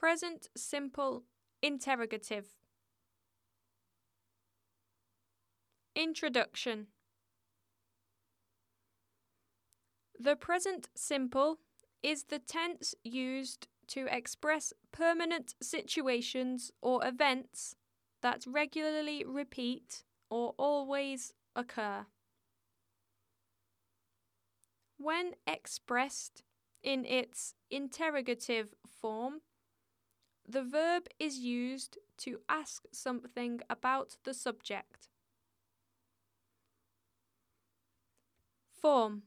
Present simple interrogative. Introduction The present simple is the tense used to express permanent situations or events that regularly repeat or always occur. When expressed in its interrogative form, the verb is used to ask something about the subject. Form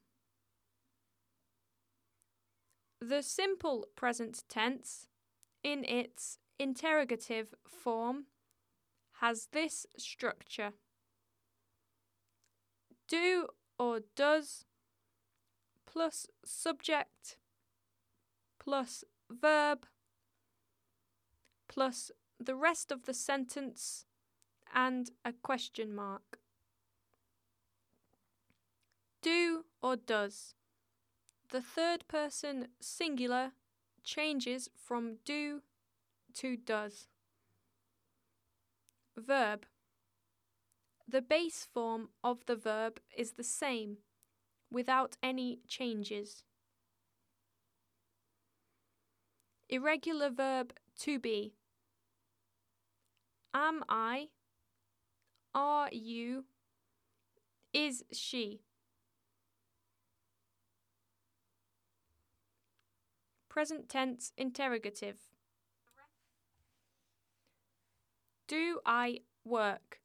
The simple present tense, in its interrogative form, has this structure do or does plus subject plus verb plus the rest of the sentence and a question mark. Do or does. The third person singular changes from do to does. Verb. The base form of the verb is the same, without any changes. Irregular verb to be. Am I? Are you? Is she? Present tense interrogative. Do I work?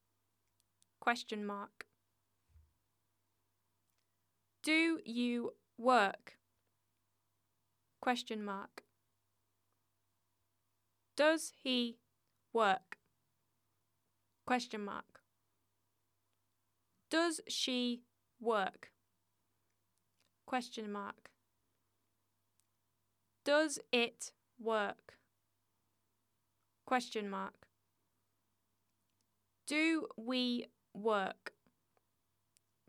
Question mark. Do you work? Question mark. Does he work? Question mark. Does she work? Question mark. Does it work? Question mark. Do we work?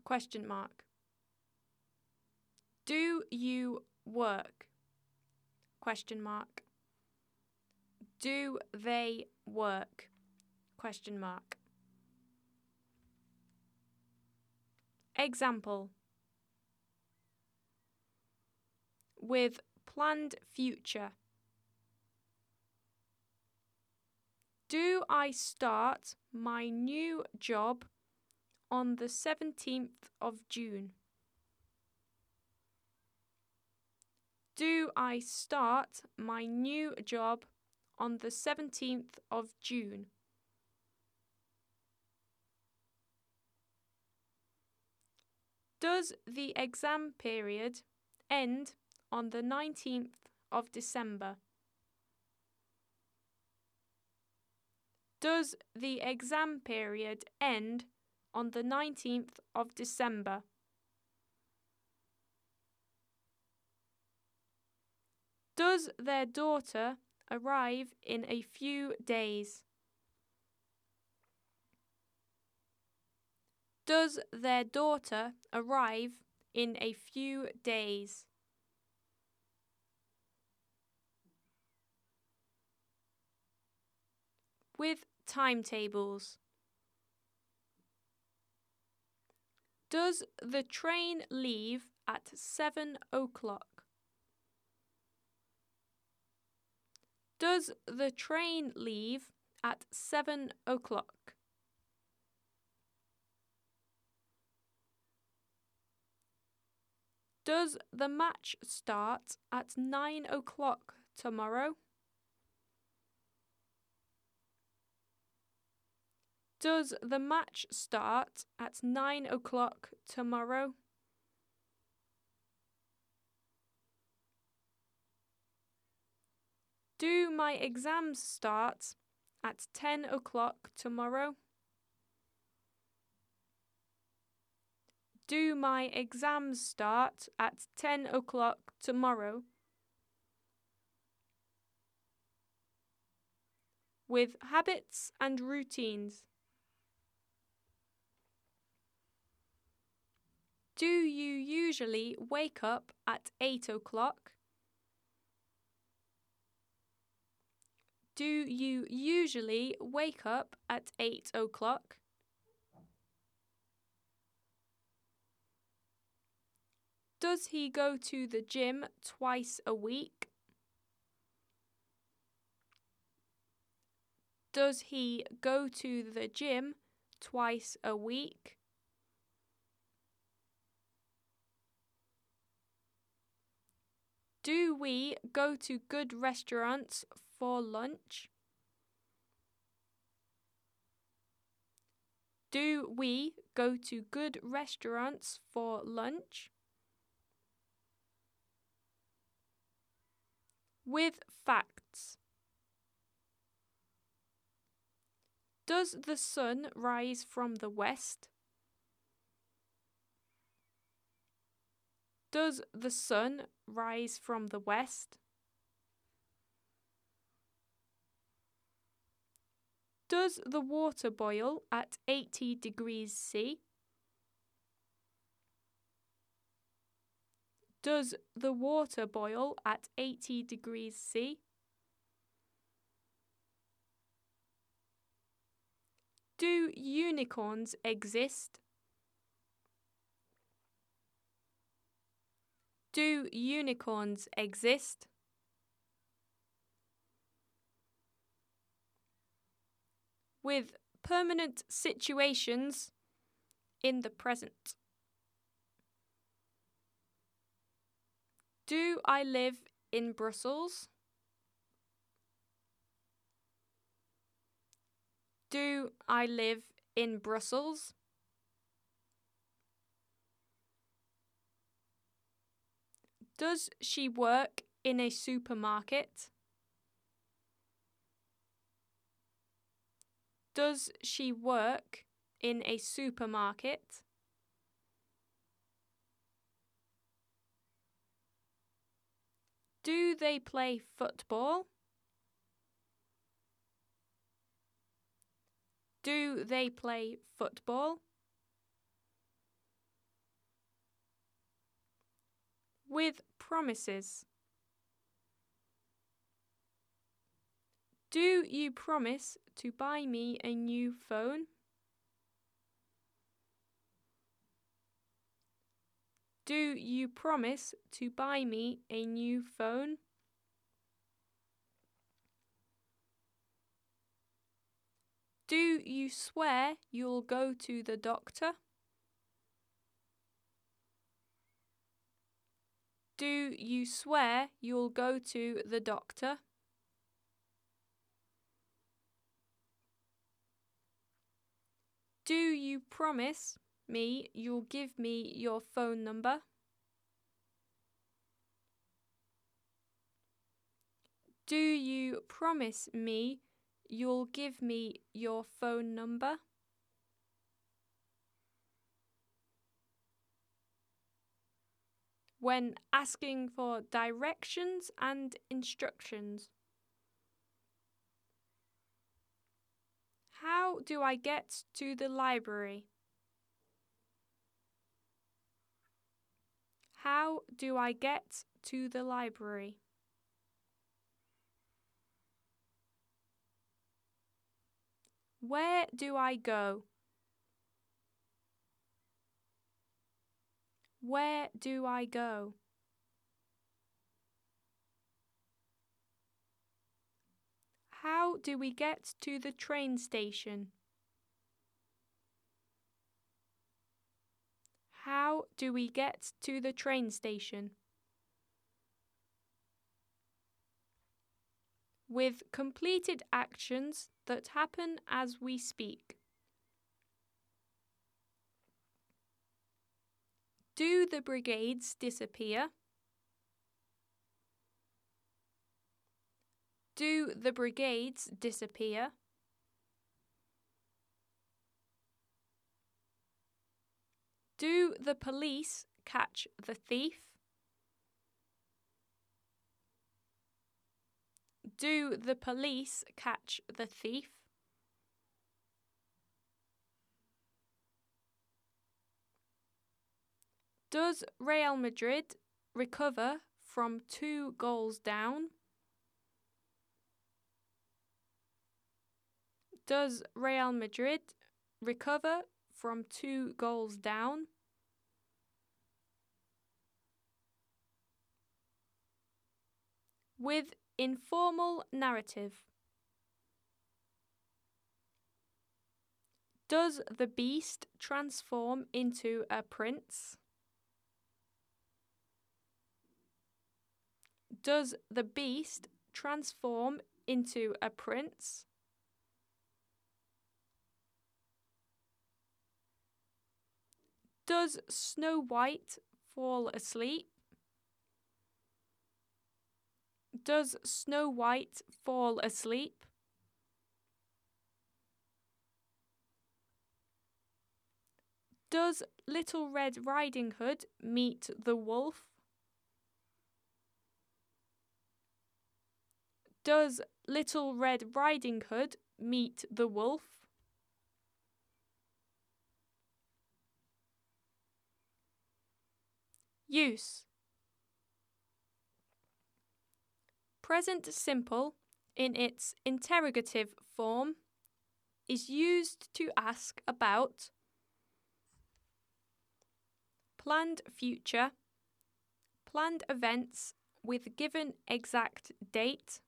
Question mark. Do you work? Question mark. Do they work? Question mark. Example With planned future. Do I start my new job on the 17th of June? Do I start my new job on the 17th of June? Does the exam period end on the 19th of December? Does the exam period end on the 19th of December? Does their daughter arrive in a few days? Does their daughter arrive in a few days? With timetables. Does the train leave at seven o'clock? Does the train leave at seven o'clock? Does the match start at nine o'clock tomorrow? Does the match start at nine o'clock tomorrow? Do my exams start at ten o'clock tomorrow? Do my exams start at 10 o'clock tomorrow? With habits and routines. Do you usually wake up at 8 o'clock? Do you usually wake up at 8 o'clock? Does he go to the gym twice a week? Does he go to the gym twice a week? Do we go to good restaurants for lunch? Do we go to good restaurants for lunch? With facts. Does the sun rise from the west? Does the sun rise from the west? Does the water boil at 80 degrees C? Does the water boil at 80 degrees C? Do unicorns exist? Do unicorns exist? With permanent situations in the present. Do I live in Brussels? Do I live in Brussels? Does she work in a supermarket? Does she work in a supermarket? Do they play football? Do they play football? With promises. Do you promise to buy me a new phone? Do you promise to buy me a new phone? Do you swear you'll go to the doctor? Do you swear you'll go to the doctor? Do you promise me you'll give me your phone number? Do you promise me you'll give me your phone number? When asking for directions and instructions. How do I get to the library? How do I get to the library? Where do I go? Where do I go? How do we get to the train station? How do we get to the train station? With completed actions that happen as we speak. Do the brigades disappear? Do the brigades disappear? Do the police catch the thief? Do the police catch the thief? Does Real Madrid recover from two goals down? Does Real Madrid recover from two goals down? With informal narrative. Does the beast transform into a prince? Does the beast transform into a prince? Does Snow White fall asleep? Does Snow White fall asleep? Does Little Red Riding Hood meet the wolf? Does Little Red Riding Hood meet the wolf? Use. Present simple in its interrogative form is used to ask about planned future, planned events with given exact date,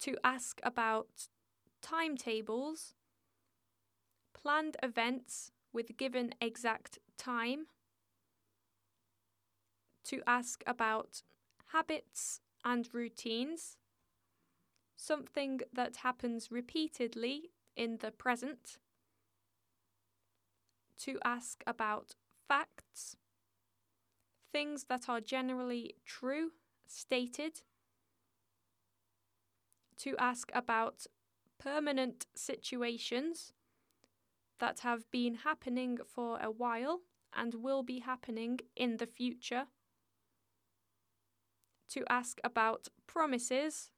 to ask about timetables, planned events with given exact time, to ask about habits and routines, something that happens repeatedly in the present, to ask about facts, things that are generally true, stated, to ask about permanent situations that have been happening for a while and will be happening in the future to ask about promises,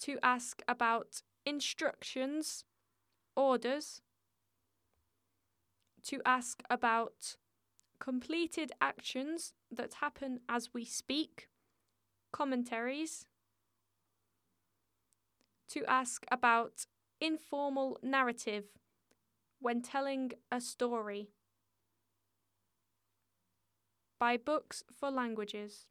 to ask about instructions, orders, to ask about completed actions that happen as we speak, commentaries, to ask about informal narrative when telling a story by Books for Languages.